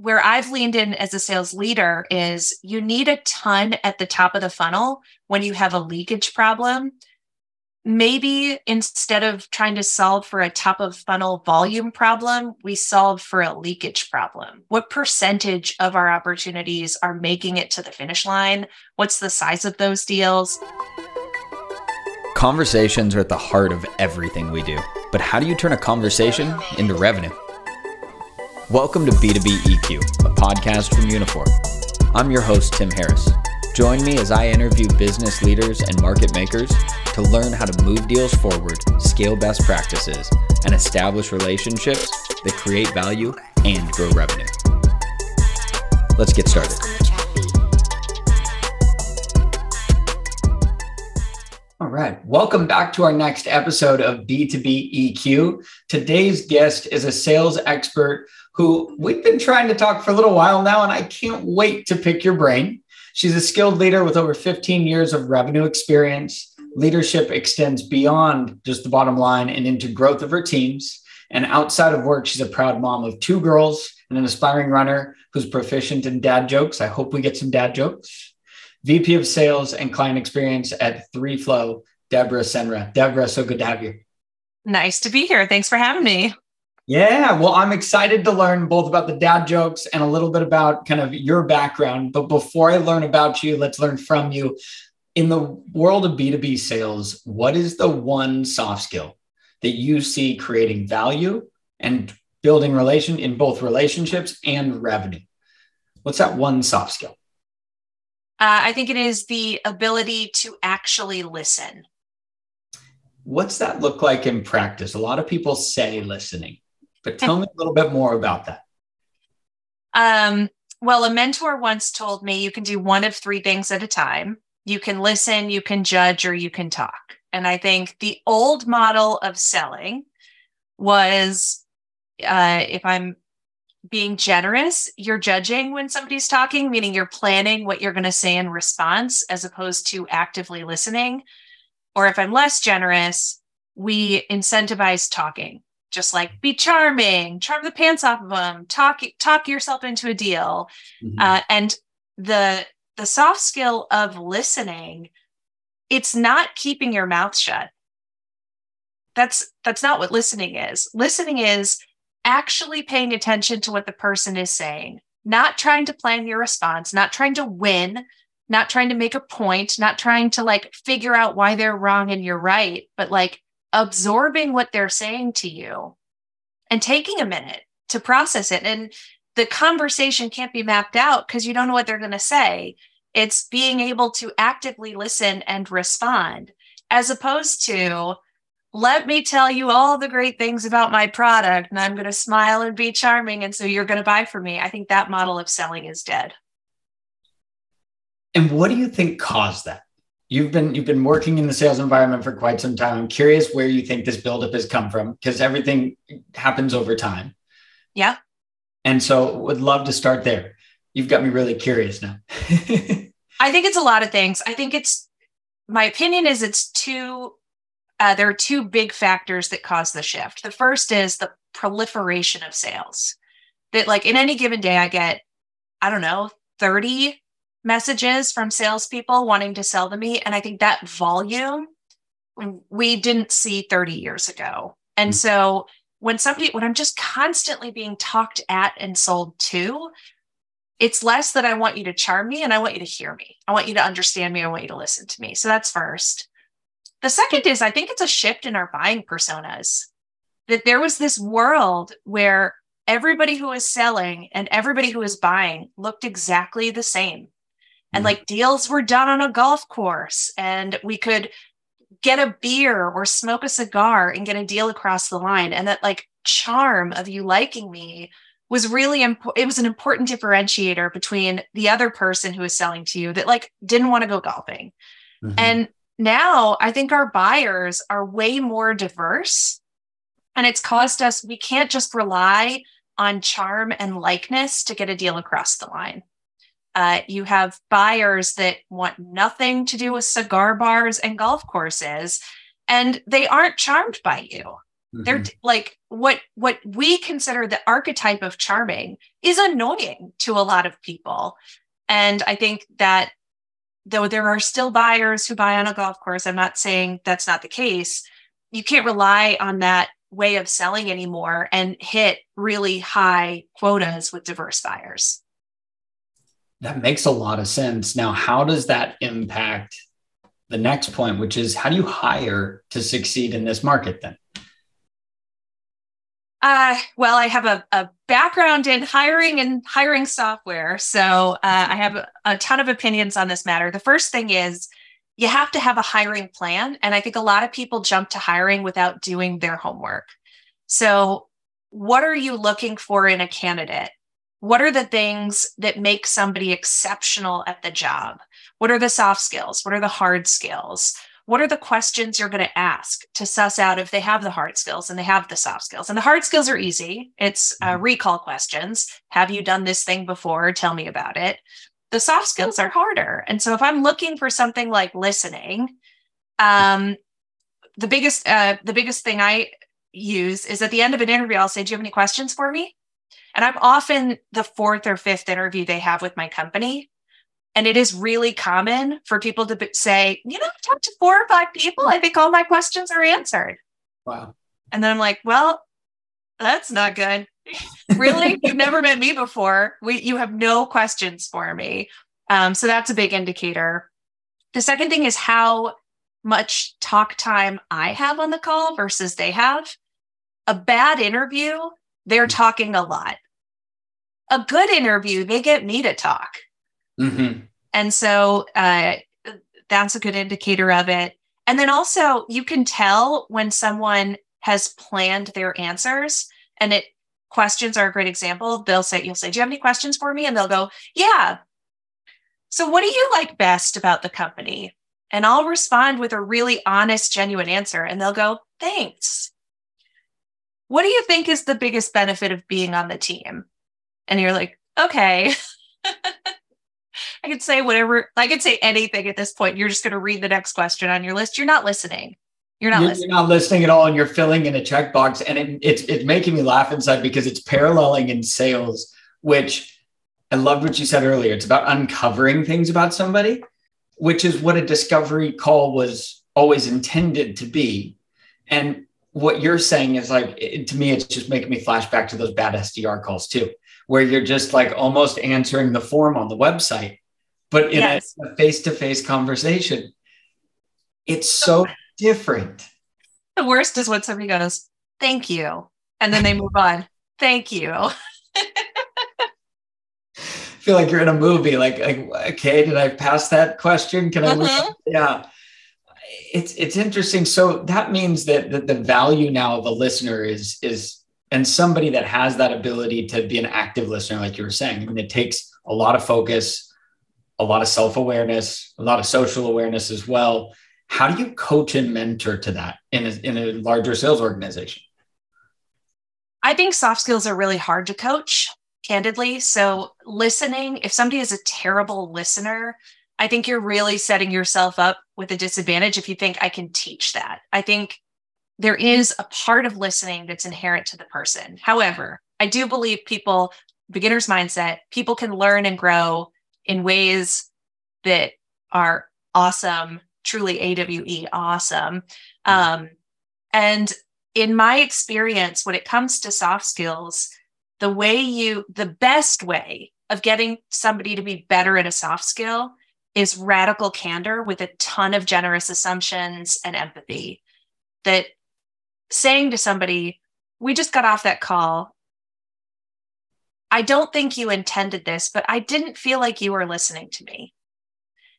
where I've leaned in as a sales leader is you need a ton at the top of the funnel when you have a leakage problem. Maybe instead of trying to solve for a top of funnel volume problem, we solve for a leakage problem. What percentage of our opportunities are making it to the finish line? What's the size of those deals? Conversations are at the heart of everything we do. But how do you turn a conversation into revenue? Welcome to B2B EQ, a podcast from Uniphore. I'm your host, Tim Harris. Join me as I interview business leaders and market makers to learn how to move deals forward, scale best practices, and establish relationships that create value and grow revenue. Let's get started. All right. Welcome back to our next episode of B2B EQ. Today's guest is a sales expert who we've been trying to talk for a little while now, and I can't wait to pick your brain. She's a skilled leader with over 15 years of revenue experience. Leadership extends beyond just the bottom line and into growth of her teams. And outside of work, she's a proud mom of two girls and an aspiring runner who's proficient in dad jokes. I hope we get some dad jokes. VP of Sales and Client Experience at Three Flow, Debra Senra. Debra, so good to have you. Nice to be here. Thanks for having me. Yeah, well, I'm excited to learn both about the dad jokes and a little bit about kind of your background. But before I learn about you, let's learn from you. In the world of B2B sales, what is the one soft skill that you see creating value and building relation in both relationships and revenue? What's that one soft skill? Uh, I think it is the ability to actually listen. What's that look like in practice? A lot of people say listening. But tell me a little bit more about that. Um, well, a mentor once told me you can do one of three things at a time. You can listen, you can judge, or you can talk. And I think the old model of selling was uh, if I'm being generous, you're judging when somebody's talking, meaning you're planning what you're going to say in response as opposed to actively listening. Or if I'm less generous, we incentivize talking just like be charming, charm the pants off of them, talk talk yourself into a deal, mm-hmm. uh, and the the soft skill of listening. It's not keeping your mouth shut. That's that's not what listening is. Listening is actually paying attention to what the person is saying, not trying to plan your response, not trying to win, not trying to make a point, not trying to like figure out why they're wrong and you're right, but like absorbing what they're saying to you and taking a minute to process it. And the conversation can't be mapped out because you don't know what they're going to say. It's being able to actively listen and respond, as opposed to, let me tell you all the great things about my product and I'm going to smile and be charming. And so you're going to buy from me. I think that model of selling is dead. And what do you think caused that? You've been you've been working in the sales environment for quite some time. I'm curious where you think this buildup has come from because everything happens over time. Yeah. And so would love to start there. You've got me really curious now. I think it's a lot of things. I think it's my opinion is it's two uh, there are two big factors that cause the shift. The first is the proliferation of sales. That like in any given day, I get, I don't know, 30 messages from salespeople wanting to sell to me. And I think that volume we didn't see 30 years ago. And mm-hmm. so when somebody, when I'm just constantly being talked at and sold to, it's less that I want you to charm me and I want you to hear me. I want you to understand me. I want you to listen to me. So that's first. The second is I think it's a shift in our buying personas. That there was this world where everybody who was selling and everybody who was buying looked exactly the same and mm. like deals were done on a golf course and we could get a beer or smoke a cigar and get a deal across the line and that like charm of you liking me was really important it was an important differentiator between the other person who was selling to you that like didn't want to go golfing mm-hmm. and now i think our buyers are way more diverse and it's caused us we can't just rely on charm and likeness to get a deal across the line uh, you have buyers that want nothing to do with cigar bars and golf courses, and they aren't charmed by you. Mm-hmm. They're like what what we consider the archetype of charming is annoying to a lot of people. And I think that though there are still buyers who buy on a golf course, I'm not saying that's not the case. You can't rely on that way of selling anymore and hit really high quotas with diverse buyers. That makes a lot of sense. Now, how does that impact the next point, which is how do you hire to succeed in this market then? Uh, well, I have a, a, background in hiring and hiring software. So uh, I have a, a ton of opinions on this matter. The first thing is you have to have a hiring plan. And I think a lot of people jump to hiring without doing their homework. So, what are you looking for in a candidate? What are the things that make somebody exceptional at the job? What are the soft skills? What are the hard skills? What are the questions you're going to ask to suss out if they have the hard skills and they have the soft skills? And the hard skills are easy. It's uh, mm-hmm. recall questions. Have you done this thing before? Tell me about it the soft skills are harder. And so if I'm looking for something like listening, um, the biggest uh, the biggest thing I use is at the end of an interview, I'll say, "Do you have any questions for me?" And I'm often the fourth or fifth interview they have with my company. And it is really common for people to say, you know, I've talked to four or five people. I think all my questions are answered. Wow. And then I'm like, well, that's not good really? You've never met me before. We, you have no questions for me. Um, so that's a big indicator. The second thing is how much talk time I have on the call versus they have. A bad interview, they're talking a lot. A good interview, they get me to talk. Mm-hmm. And so uh, that's a good indicator of it. And then also, you can tell when someone has planned their answers and it questions are a great example. They'll say, You'll say, Do you have any questions for me? And they'll go, Yeah. So, what do you like best about the company? And I'll respond with a really honest, genuine answer. And they'll go, Thanks. What do you think is the biggest benefit of being on the team? And you're like, Okay. I could say whatever, I could say anything at this point. You're just going to read the next question on your list. You're not listening. You're not you're, listening. You're not listening at all, and you're filling in a checkbox, and it, it's it's making me laugh inside because it's paralleling in sales, which I loved what you said earlier. It's about uncovering things about somebody, which is what a discovery call was always intended to be. And what you're saying is like it, to me, it's just making me flash back to those bad SDR calls too, where you're just like almost answering the form on the website, but in yes. a face to face conversation. It's so different. The worst is when somebody goes, Thank you. And then they move on. Thank you. I feel like you're in a movie. Like, like, okay, did I pass that question? Can I? Uh-huh. Yeah, it's it's interesting. So that means that, that the value now of a listener is is and somebody that has that ability to be an active listener, like you were saying. I mean, it takes a lot of focus, a lot of self awareness, a lot of social awareness as well. How do you coach and mentor to that in a, in a larger sales organization? I think soft skills are really hard to coach, candidly. So, listening, if somebody is a terrible listener, I think you're really setting yourself up with a disadvantage if you think I can teach that. I think there is a part of listening that's inherent to the person. However, I do believe people, beginner's mindset, people can learn and grow in ways that are awesome truly AWE awesome. Mm-hmm. Um, and in my experience, when it comes to soft skills, the way you, the best way of getting somebody to be better at a soft skill is radical candor with a ton of generous assumptions and empathy. That saying to somebody, we just got off that call. I don't think you intended this, but I didn't feel like you were listening to me.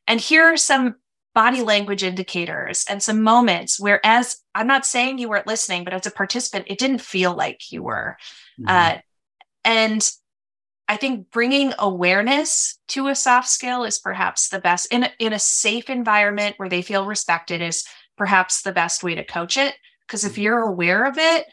And here are some body language indicators and some moments where as i'm not saying you weren't listening but as a participant it didn't feel like you were mm-hmm. uh, and i think bringing awareness to a soft skill is perhaps the best in a, in a safe environment where they feel respected is perhaps the best way to coach it because if mm-hmm. you're aware of it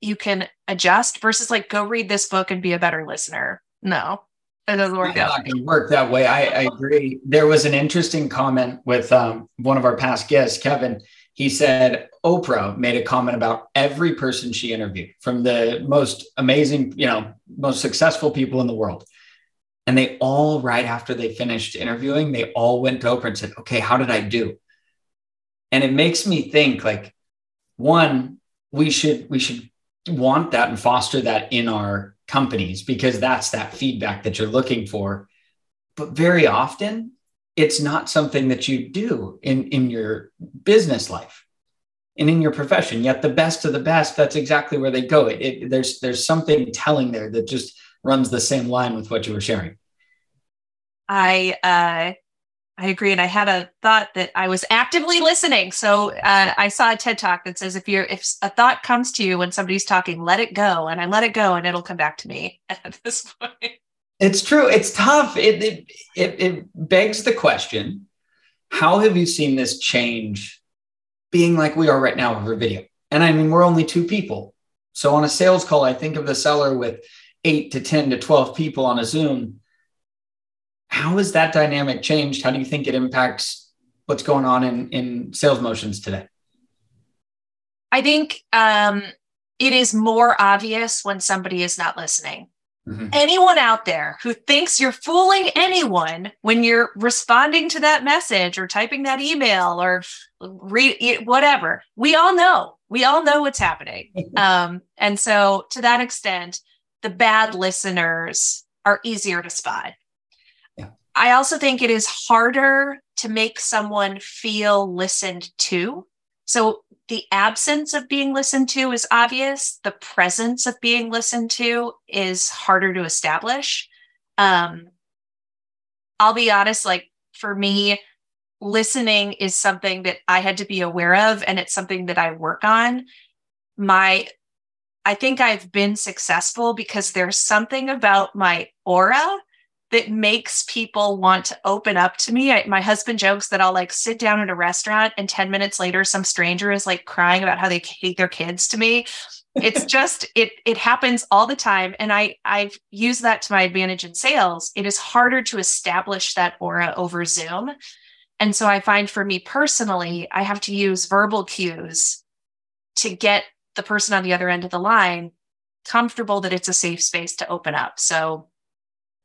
you can adjust versus like go read this book and be a better listener no it doesn't work it's. Not going to work that way. I, I, agree. There was an interesting comment with um, one of our past guests, Kevin. He said Oprah made a comment about every person she interviewed from the most amazing, you know, most successful people in the world. And they all, right after they finished interviewing, they all went to Oprah and said, okay, how did I do? And it makes me think like, one, we should, we should want that and foster that in our companies because that's that feedback that you're looking for. But very often it's not something that you do in, in your business life and in your profession. Yet the best of the best, that's exactly where they go. It, it, there's there's something telling there that just runs the same line with what you were sharing. I uh, I agree, and I had a thought that I was actively listening. So uh, I saw a TED talk that says if you're if a thought comes to you when somebody's talking, let it go, and I let it go, and it'll come back to me at this point. It's true. It's tough. It, it, it, it begs the question how have you seen this change being like we are right now over video? And I mean, we're only two people. So on a sales call, I think of the seller with eight to 10 to 12 people on a Zoom. How has that dynamic changed? How do you think it impacts what's going on in, in sales motions today? I think um, it is more obvious when somebody is not listening. Mm-hmm. Anyone out there who thinks you're fooling anyone when you're responding to that message or typing that email or read whatever, we all know. We all know what's happening. um, and so, to that extent, the bad listeners are easier to spot. Yeah. I also think it is harder to make someone feel listened to. So, the absence of being listened to is obvious. The presence of being listened to is harder to establish. Um, I'll be honest, like for me, listening is something that I had to be aware of, and it's something that I work on. My, I think I've been successful because there's something about my aura that makes people want to open up to me. I, my husband jokes that I'll like sit down at a restaurant and 10 minutes later some stranger is like crying about how they hate their kids to me. It's just it it happens all the time and I I've used that to my advantage in sales. It is harder to establish that aura over Zoom. And so I find for me personally, I have to use verbal cues to get the person on the other end of the line comfortable that it's a safe space to open up. So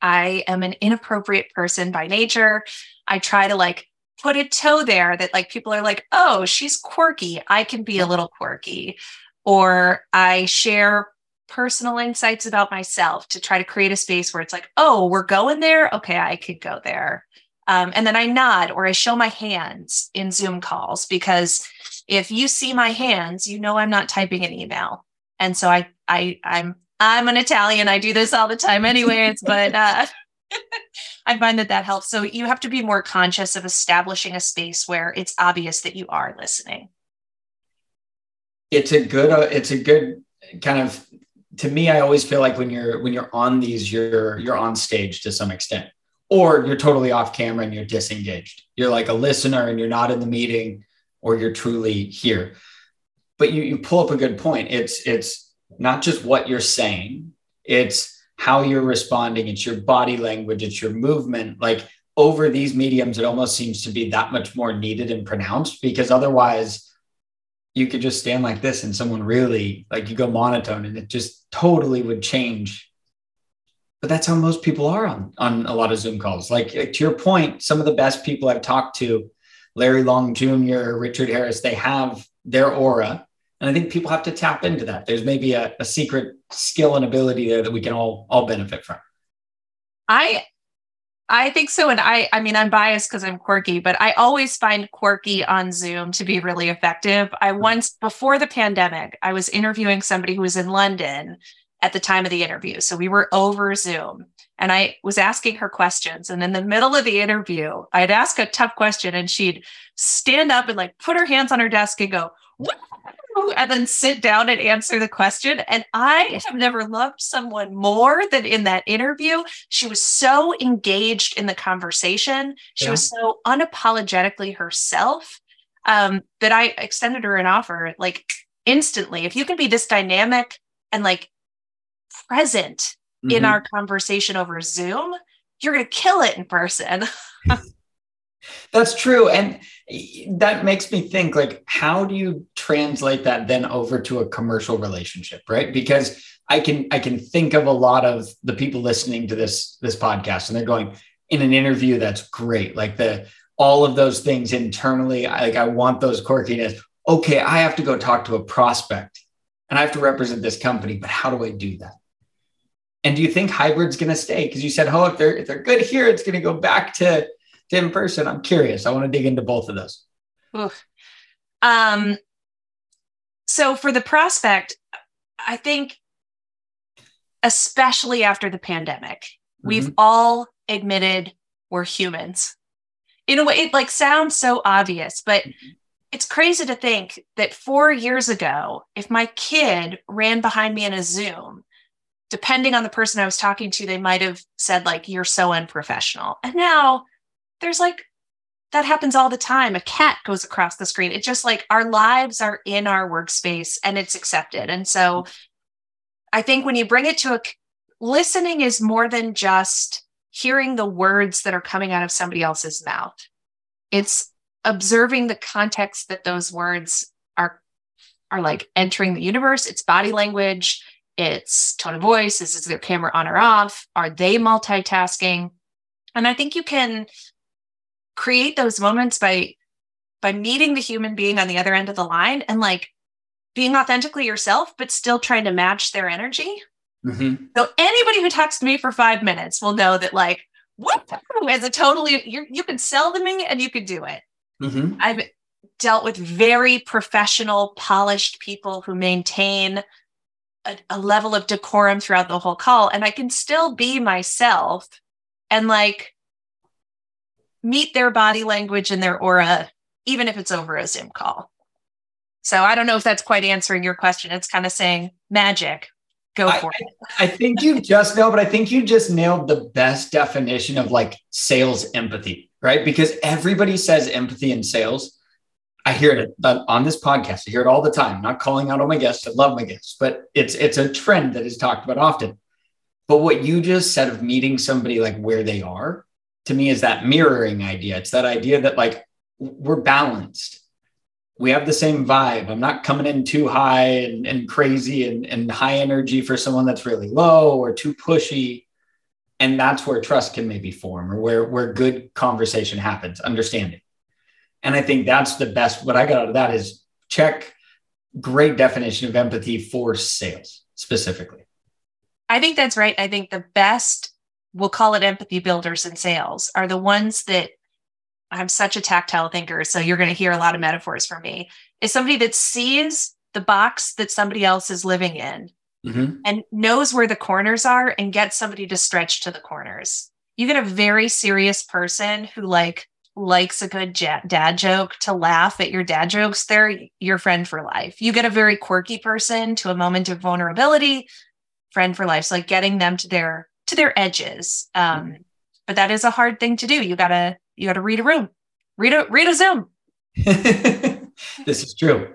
I am an inappropriate person by nature. I try to like put a toe there that like people are like, oh, she's quirky. I can be a little quirky. Or I share personal insights about myself to try to create a space where it's like, oh, we're going there. Okay, I could go there. Um, and then I nod or I show my hands in Zoom calls because if you see my hands, you know I'm not typing an email. And so I I I'm I'm an Italian. I do this all the time, anyways, but uh, I find that that helps. So you have to be more conscious of establishing a space where it's obvious that you are listening. It's a good. Uh, it's a good kind of. To me, I always feel like when you're when you're on these, you're you're on stage to some extent, or you're totally off camera and you're disengaged. You're like a listener and you're not in the meeting, or you're truly here. But you you pull up a good point. It's it's not just what you're saying, it's how you're responding, it's your body language, it's your movement. Like over these mediums, it almost seems to be that much more needed and pronounced because otherwise, you could just stand like this and someone really like you go monotone and it just totally would change. But that's how most people are on on a lot of zoom calls. Like to your point some of the best people i've talked to larry long jr richard harris they have their aura and I think people have to tap into that. There's maybe a, a secret skill and ability there that we can all all benefit from. I I think so. And I, I mean, I'm biased because I'm quirky, but I always find quirky on Zoom to be really effective. I mm-hmm. once, before the pandemic, I was interviewing somebody who was in London at the time of the interview. So we were over Zoom and I was asking her questions. And in the middle of the interview, I'd ask a tough question and she'd stand up and like put her hands on her desk and go, what and then sit down and answer the question. And I have never loved someone more than in that interview. She was so engaged in the conversation. She yeah. was so unapologetically herself um, that I extended her an offer like instantly. If you can be this dynamic and like present mm-hmm. in our conversation over Zoom, you're going to kill it in person. That's true. And that makes me think like, how do you translate that then over to a commercial relationship? Right. Because I can I can think of a lot of the people listening to this this podcast and they're going in an interview that's great. Like the all of those things internally, I, like I want those quirkiness. Okay, I have to go talk to a prospect and I have to represent this company, but how do I do that? And do you think hybrid's going to stay? Because you said, oh, if they're if they're good here, it's going to go back to in person. I'm curious. I want to dig into both of those. Oof. Um. So for the prospect, I think, especially after the pandemic, mm-hmm. we've all admitted we're humans. In a way, it like sounds so obvious, but mm-hmm. it's crazy to think that four years ago, if my kid ran behind me in a Zoom depending on the person I was talking to, they might have said, like, you're so unprofessional. And now there's like, that happens all the time. A cat goes across the screen. It's just like our lives are in our workspace and it's accepted. And so I think when you bring it to a listening is more than just hearing the words that are coming out of somebody else's mouth. It's observing the context that those words are are like entering the universe, it's body language, it's tone of voice is, is their camera on or off are they multitasking and i think you can create those moments by by meeting the human being on the other end of the line and like being authentically yourself but still trying to match their energy mm-hmm. so anybody who talks to me for five minutes will know that like what as a totally you you can sell to me and you can do it mm-hmm. i've dealt with very professional polished people who maintain a, a level of decorum throughout the whole call and I can still be myself and like meet their body language and their aura, even if it's over a Zoom call. So I don't know if that's quite answering your question. It's kind of saying magic. Go for I, it. I think you just know, but I think you just nailed the best definition of like sales empathy, right? Because everybody says empathy in sales, I hear it on this podcast. I hear it all the time. I'm not calling out all my guests. I love my guests, but it's it's a trend that is talked about often. But what you just said of meeting somebody like where they are, to me, is that mirroring idea. It's that idea that like we're balanced. We have the same vibe. I'm not coming in too high and, and crazy and, and high energy for someone that's really low or too pushy. And that's where trust can maybe form or where, where good conversation happens, understanding. And I think that's the best. What I got out of that is check great definition of empathy for sales specifically. I think that's right. I think the best, we'll call it empathy builders in sales, are the ones that I'm such a tactile thinker. So you're going to hear a lot of metaphors from me. Is somebody that sees the box that somebody else is living in mm-hmm. and knows where the corners are and gets somebody to stretch to the corners. You get a very serious person who, like, likes a good dad joke to laugh at your dad jokes, they're your friend for life. You get a very quirky person to a moment of vulnerability, friend for life. So like getting them to their to their edges. Um, mm-hmm. but that is a hard thing to do. You gotta you gotta read a room, read a read a Zoom. this is true,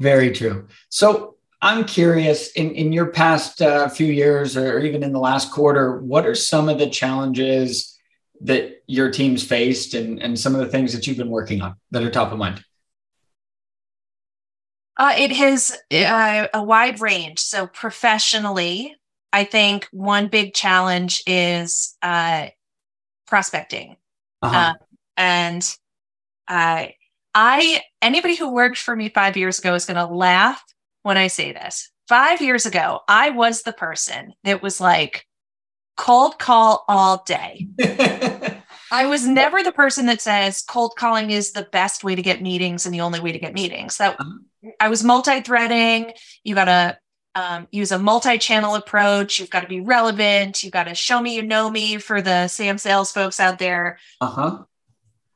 very true. So I'm curious in, in your past uh, few years or even in the last quarter, what are some of the challenges that your team's faced and, and some of the things that you've been working on that are top of mind? Uh, it has uh, a wide range. So, professionally, I think one big challenge is uh, prospecting. Uh-huh. Uh, and I, anybody who worked for me five years ago is going to laugh when I say this. Five years ago, I was the person that was like, cold call all day. I was never the person that says cold calling is the best way to get meetings and the only way to get meetings. That uh-huh. I was multi-threading. You got to um, use a multi-channel approach. You've got to be relevant. You've got to show me you know me for the Sam sales folks out there. Uh-huh.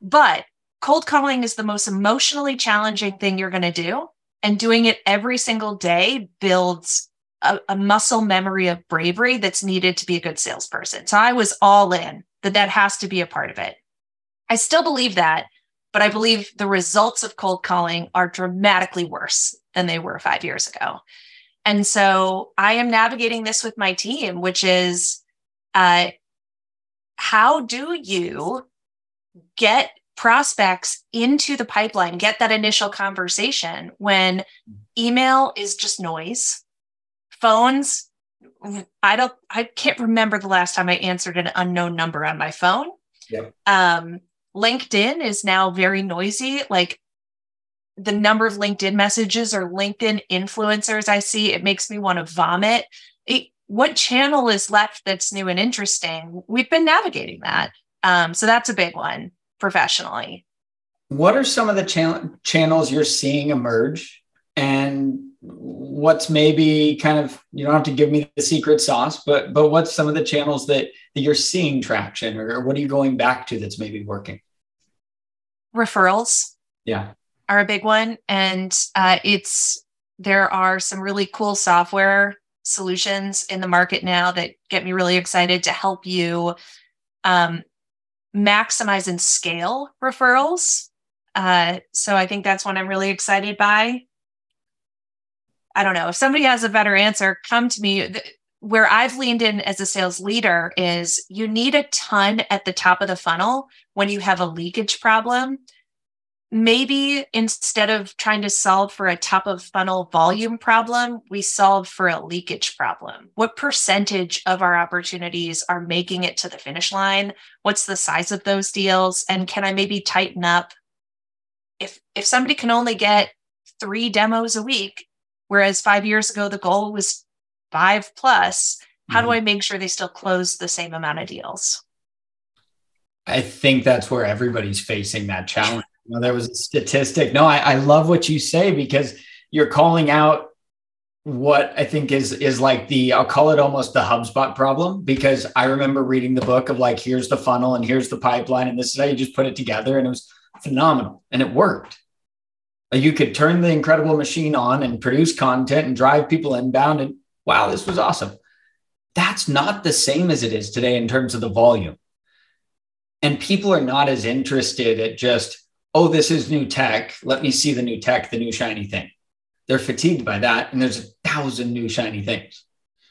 But cold calling is the most emotionally challenging thing you're going to do, and doing it every single day builds a, a muscle memory of bravery that's needed to be a good salesperson. So I was all in that that has to be a part of it. I still believe that, but I believe the results of cold calling are dramatically worse than they were five years ago. And so I am navigating this with my team, which is uh, how do you get prospects into the pipeline, get that initial conversation when email is just noise. Phones, I don't, I can't remember the last time I answered an unknown number on my phone. Yep. Um, LinkedIn is now very noisy. Like the number of LinkedIn messages or LinkedIn influencers I see, it makes me want to vomit. It, what channel is left that's new and interesting? We've been navigating that. Um, so that's a big one professionally. What are some of the channels you're seeing emerge? And what's maybe kind of you don't have to give me the secret sauce, but but what's some of the channels that, that you're seeing traction or what are you going back to that's maybe working? Referrals. Yeah. Are a big one. And uh, it's there are some really cool software solutions in the market now that get me really excited to help you um, maximize and scale referrals. Uh, so I think that's one I'm really excited by. I don't know if somebody has a better answer, come to me. Where I've leaned in as a sales leader is you need a ton at the top of the funnel when you have a leakage problem maybe instead of trying to solve for a top of funnel volume problem, we solve for a leakage problem. What percentage of our opportunities are making it to the finish line? What's the size of those deals? And can I maybe tighten up? If if somebody can only get three demos a week, whereas five years ago the goal was five plus, how mm-hmm. do I make sure they still close the same amount of deals? I think that's where everybody's facing that challenge know, there was a statistic. No, I, I love what you say because you're calling out what I think is is like the I'll call it almost the HubSpot problem because I remember reading the book of like here's the funnel and here's the pipeline and this is how you just put it together and it was phenomenal and it worked. You could turn the incredible machine on and produce content and drive people inbound and wow, this was awesome. That's not the same as it is today in terms of the volume. And people are not as interested at just oh, this is new tech. Let me see the new tech, the new shiny thing. They're fatigued by that. And there's a thousand new shiny things.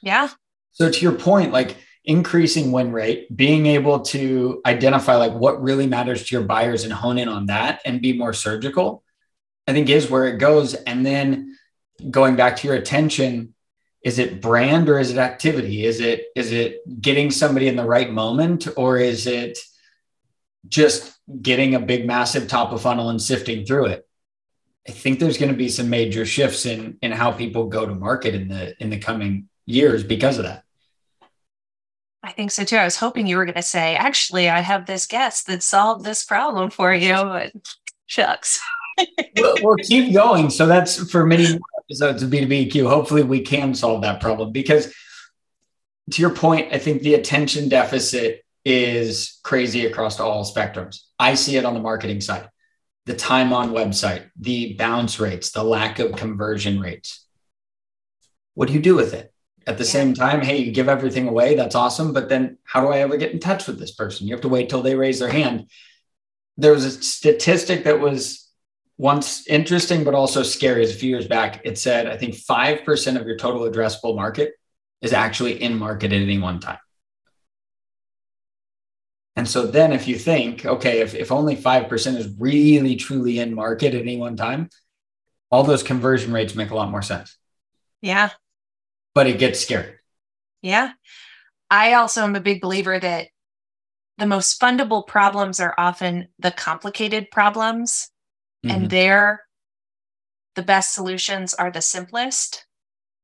Yeah. So to your point, like increasing win rate, being able to identify like what really matters to your buyers and hone in on that and be more surgical, I think is where it goes. And then going back to your attention, is it brand or is it activity? Is it is it getting somebody in the right moment or is it just getting a big, massive top of funnel and sifting through it. I think there's going to be some major shifts in in how people go to market in the in the coming years because of that. I think so too. I was hoping you were going to say, actually, I have this guest that solved this problem for you, but shucks. we'll, we'll, keep going. So that's for many episodes of B2B Hopefully, we can solve that problem because, to your point, I think the attention deficit is crazy across all spectrums. I see it on the marketing side, the time on website, the bounce rates, the lack of conversion rates. What do you do with it? At the yeah. same time, hey, you give everything away. That's awesome. But then how do I ever get in touch with this person? You have to wait till they raise their hand. There was a statistic that was once interesting, but also scary. As a few years back, it said, I think 5% of your total addressable market is actually in market at any one time. And so then if you think, okay, if, if only 5% is really truly in market at any one time, all those conversion rates make a lot more sense. Yeah. But it gets scary. Yeah. I also am a big believer that the most fundable problems are often the complicated problems. Mm-hmm. And there, the best solutions are the simplest.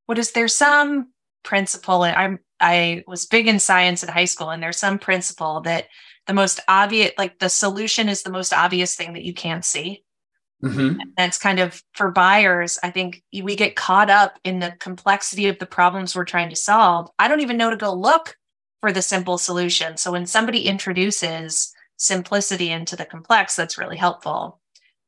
What is there some principle? And I'm I was big in science in high school, and there's some principle that the most obvious, like the solution is the most obvious thing that you can't see. Mm-hmm. That's kind of for buyers. I think we get caught up in the complexity of the problems we're trying to solve. I don't even know to go look for the simple solution. So when somebody introduces simplicity into the complex, that's really helpful.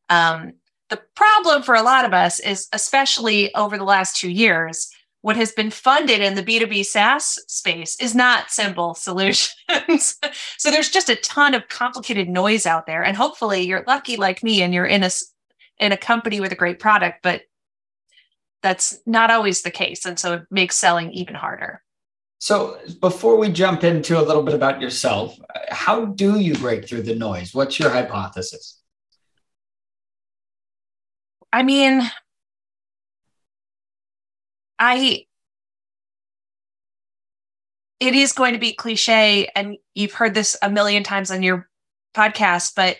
Um, the problem for a lot of us is, especially over the last two years, what has been funded in the B2B SaaS space is not simple solutions. so there's just a ton of complicated noise out there. And hopefully you're lucky like me and you're in a in a company with a great product, but that's not always the case. And so it makes selling even harder. So, before we jump into a little bit about yourself, how do you break through the noise? What's your hypothesis? I mean, I it is going to be cliche and you've heard this a million times on your podcast but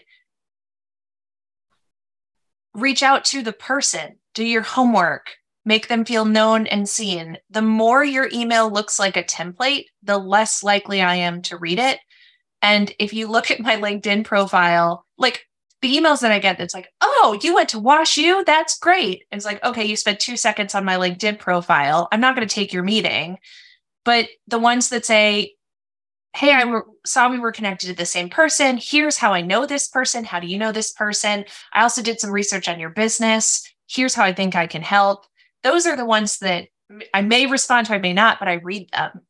reach out to the person do your homework make them feel known and seen. The more your email looks like a template the less likely i am to read it. And if you look at my linkedin profile like the emails that i get that's like oh you went to wash u that's great it's like okay you spent two seconds on my linkedin profile i'm not going to take your meeting but the ones that say, Hey, I saw we were connected to the same person. Here's how I know this person. How do you know this person? I also did some research on your business. Here's how I think I can help. Those are the ones that I may respond to, I may not, but I read them.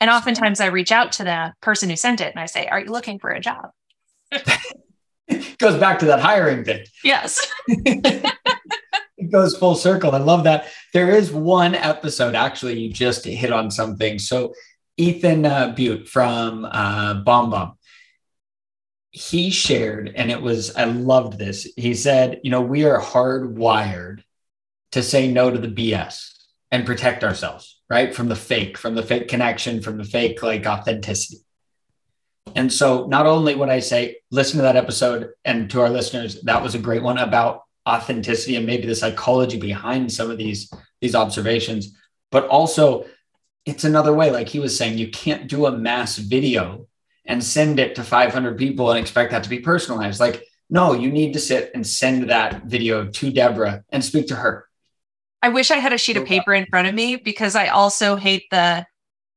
And oftentimes I reach out to the person who sent it and I say, Are you looking for a job? Goes back to that hiring thing. Yes. it goes full circle. I love that. There is one episode, actually, you just hit on something. So, Ethan uh, Beute from uh, BombBomb, he shared, and it was, I loved this. He said, You know, we are hardwired to say no to the BS and protect ourselves, right? From the fake, from the fake connection, from the fake like authenticity. And so, not only would I say, listen to that episode, and to our listeners, that was a great one about authenticity and maybe the psychology behind some of these these observations. But also it's another way like he was saying you can't do a mass video and send it to 500 people and expect that to be personalized. Like no you need to sit and send that video to Debra and speak to her. I wish i had a sheet of paper in front of me because i also hate the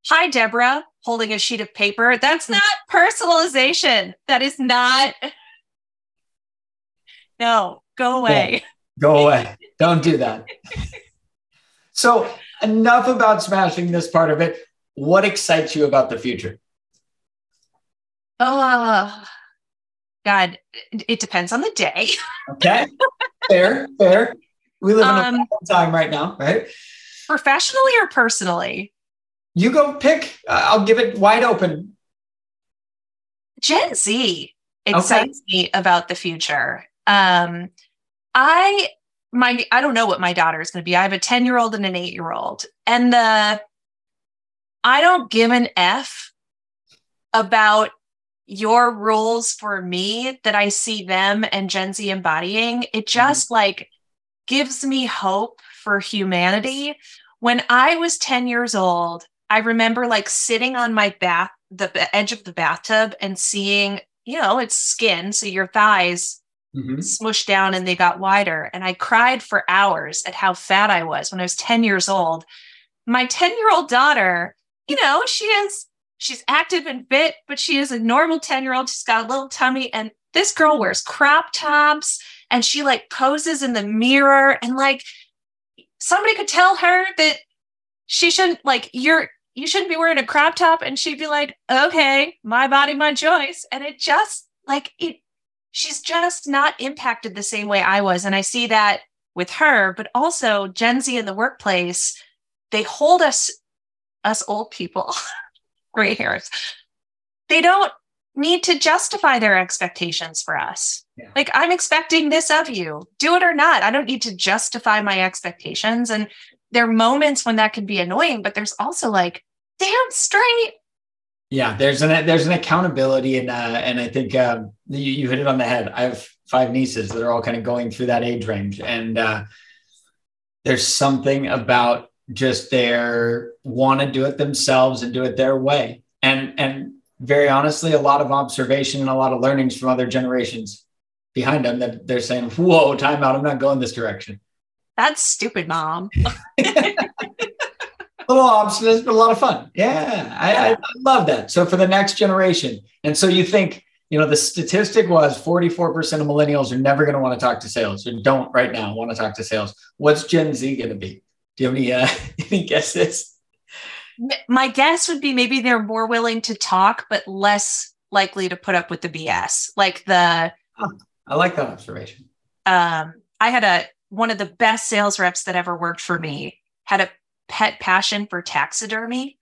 hi Debra holding a sheet of paper that's not personalization that is not no Go away. Yeah, go away. Don't do that. so, enough about smashing this part of it. What excites you about the future? Oh, God, it depends on the day. okay. Fair, fair. We live in um, a time right now, right? Professionally or personally? You go pick. Uh, I'll give it wide open. Gen Z excites okay. me about the future. Um, I my I don't know what my daughter is going to be. I have a 10-year-old and an 8-year-old. And the I don't give an F about your rules for me that I see them and Gen Z embodying. It mm-hmm. just mm-hmm. like gives me hope for humanity. When I was 10 years old, I remember like sitting on my bath, the edge of the bathtub and seeing, you know, it's skin. So your thighs mm-hmm. smushed down and they got wider. And I cried for hours at how fat I was when I was 10 years old. My 10 year old daughter, you know, she is, she's active and fit, but she is a normal 10 year old. She's got a little tummy. And this girl wears crop tops and she like poses in the mirror. And like somebody could tell her that she shouldn't, like, you're, you shouldn't be wearing a crop top. And she'd be like, okay, my body, my choice. And it just like, it she's just not impacted the same way I was. And I see that with her, but also Gen Z in the workplace, they hold us, us old people, gray hairs, they don't need to justify their expectations for us. Yeah. Like, I'm expecting this of you, do it or not. I don't need to justify my expectations. And there are moments when that can be annoying, but there's also like, damn straight, yeah, there's an there's an accountability and uh, and I think um, you, you hit it on the head. I have five nieces that are all kind of going through that age range, and uh, there's something about just their want to do it themselves and do it their way, and and very honestly, a lot of observation and a lot of learnings from other generations behind them that they're saying, "Whoa, time out! I'm not going this direction." That's stupid, mom. a little obstinate, but a lot of fun. Yeah, I, I, love that. So for the next generation, and so you think, you know, the statistic was 44% of millennials are never going to want to talk to sales or don't right now want to talk to sales. What's Gen Z going to be? Do you have any, uh, any guesses? My guess would be maybe they're more willing to talk, but less likely to put up with the BS. Like the. Oh, I like that observation. Um, I had a one of the best sales reps that ever worked for me had a pet passion for taxidermy.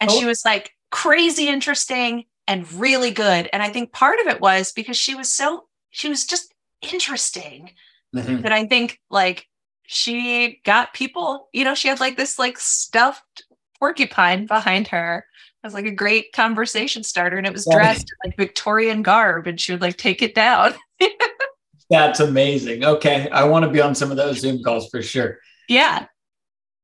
And Oh. she was like crazy interesting and really good. And I think part of it was because she was so, she was just interesting Mhm. that I think like she got people, you know, she had like this like stuffed porcupine behind her as like a great conversation starter. And it was Yeah. dressed in like Victorian garb and she would like take it down. That's amazing. Okay. I want to be on some of those Zoom calls for sure. yeah.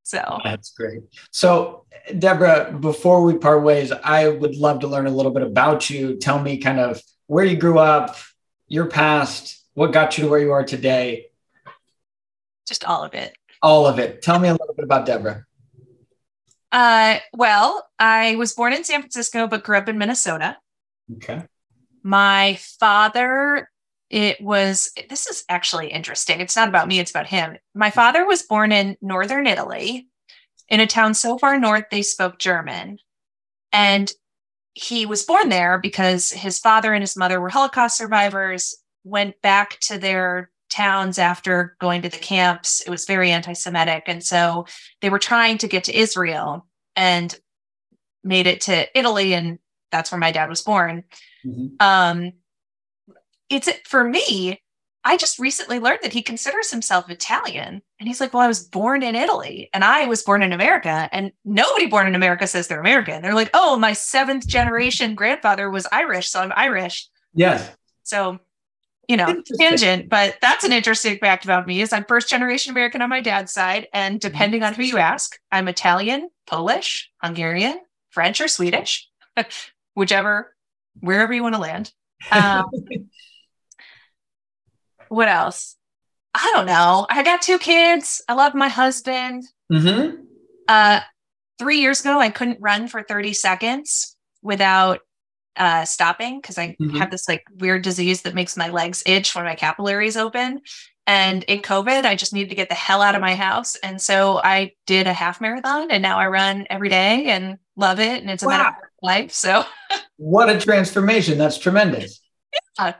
So That's great. So, Debra, before we part ways, I would love to learn a little bit about you. Tell me kind of where you grew up, your past, what got you to where you are today, just all of it. all of it. Tell me a little bit about Debra. Uh, well, I was born in San Francisco, but grew up in Minnesota. Okay. My father, it was, this is actually interesting. It's not about me, it's about him. My father was born in northern Italy in a town so far north they spoke German. And he was born there because his father and his mother were Holocaust survivors, went back to their towns after going to the camps. It was very anti Semitic. And so they were trying to get to Israel and made it to Italy. And that's where my dad was born. Mhm. Um, it's for me. I just recently learned that he considers himself Italian, and he's like, "Well, I was born in Italy, and I was born in America, and nobody born in America says they're American." They're like, "Oh, my seventh generation grandfather was Irish, so I'm Irish." Yes. So, you know, tangent, but that's an interesting fact about me is I'm first generation American on my dad's side, and depending on who you ask, I'm Italian, Polish, Hungarian, French, or Swedish, whichever, wherever you want to land. Um, what else? I don't know. I got two kids. I love my husband. hmm Uh, three years ago, I couldn't run for 30 seconds without uh, stopping because I Mhm. have this like weird disease that makes my legs itch when my capillaries open. And in COVID, I just needed to get the hell out of my house. And so I did a half marathon and now I run every day and love it. And it's a Wow. matter of life. So What a transformation. That's tremendous. Yeah.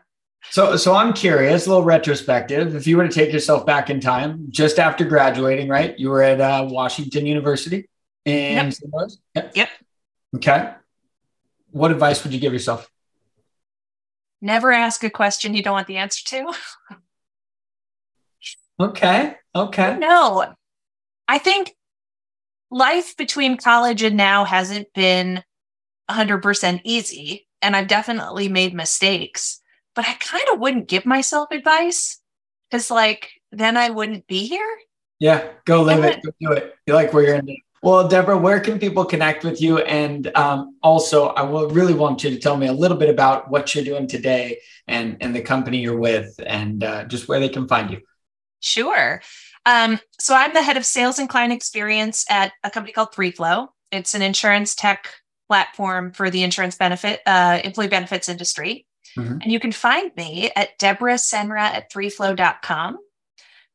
So, so I'm curious, a little retrospective. If you were to take yourself back in time, just after graduating, right? You were at uh, Washington University in Yep. St. Louis? Yep. Yep. Okay. What advice would you give yourself? never ask a question you don't want the answer to. Okay. Okay. No, I think life between college and now hasn't been 100% easy. And I've definitely made mistakes, but I kind of wouldn't give myself advice because, like, then I wouldn't be here. Yeah. Go live it. Go do it. You like where you're in. Well, Debra, where can people connect with you? And um, also, I will really want you to tell me a little bit about what you're doing today and, and the company you're with and uh, just where they can find you. Sure. Um, so I'm the head of sales and client experience at a company called ThreeFlow. It's an insurance tech platform for the insurance benefit, uh, employee benefits industry. Mhm. And you can find me at Debra Senra at threeflow.com.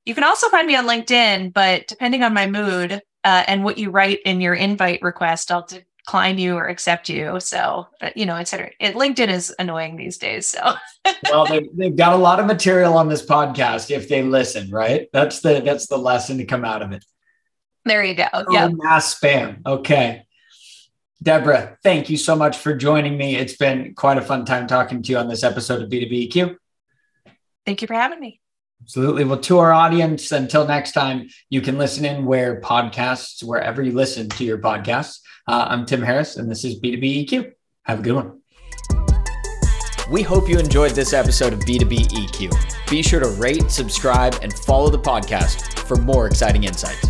You can also find me on LinkedIn, but depending on my mood uh, and what you write in your invite request, I'll decline you or accept you. So, uh, you know, et cetera. It, LinkedIn is annoying these days. So, well, they've, they've got a lot of material on this podcast if they listen, right? That's the that's the lesson to come out of it. there you go. Oh, Yeah. mass spam. Okay. Debra, thank you so much for joining me. It's been quite a fun time talking to you on this episode of B2B EQ. Thank you for having me. Absolutely. Well, to our audience, until next time, you can listen in where podcasts, wherever you listen to your podcasts. Uh, I'm Tim Harris, and this is B2B EQ. Have a good one. We hope you enjoyed this episode of B2B EQ. Be sure to rate, subscribe, and follow the podcast for more exciting insights.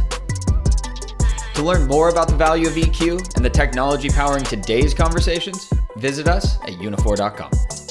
To learn more about the value of EQ and the technology powering today's conversations, visit us at uniphore.com.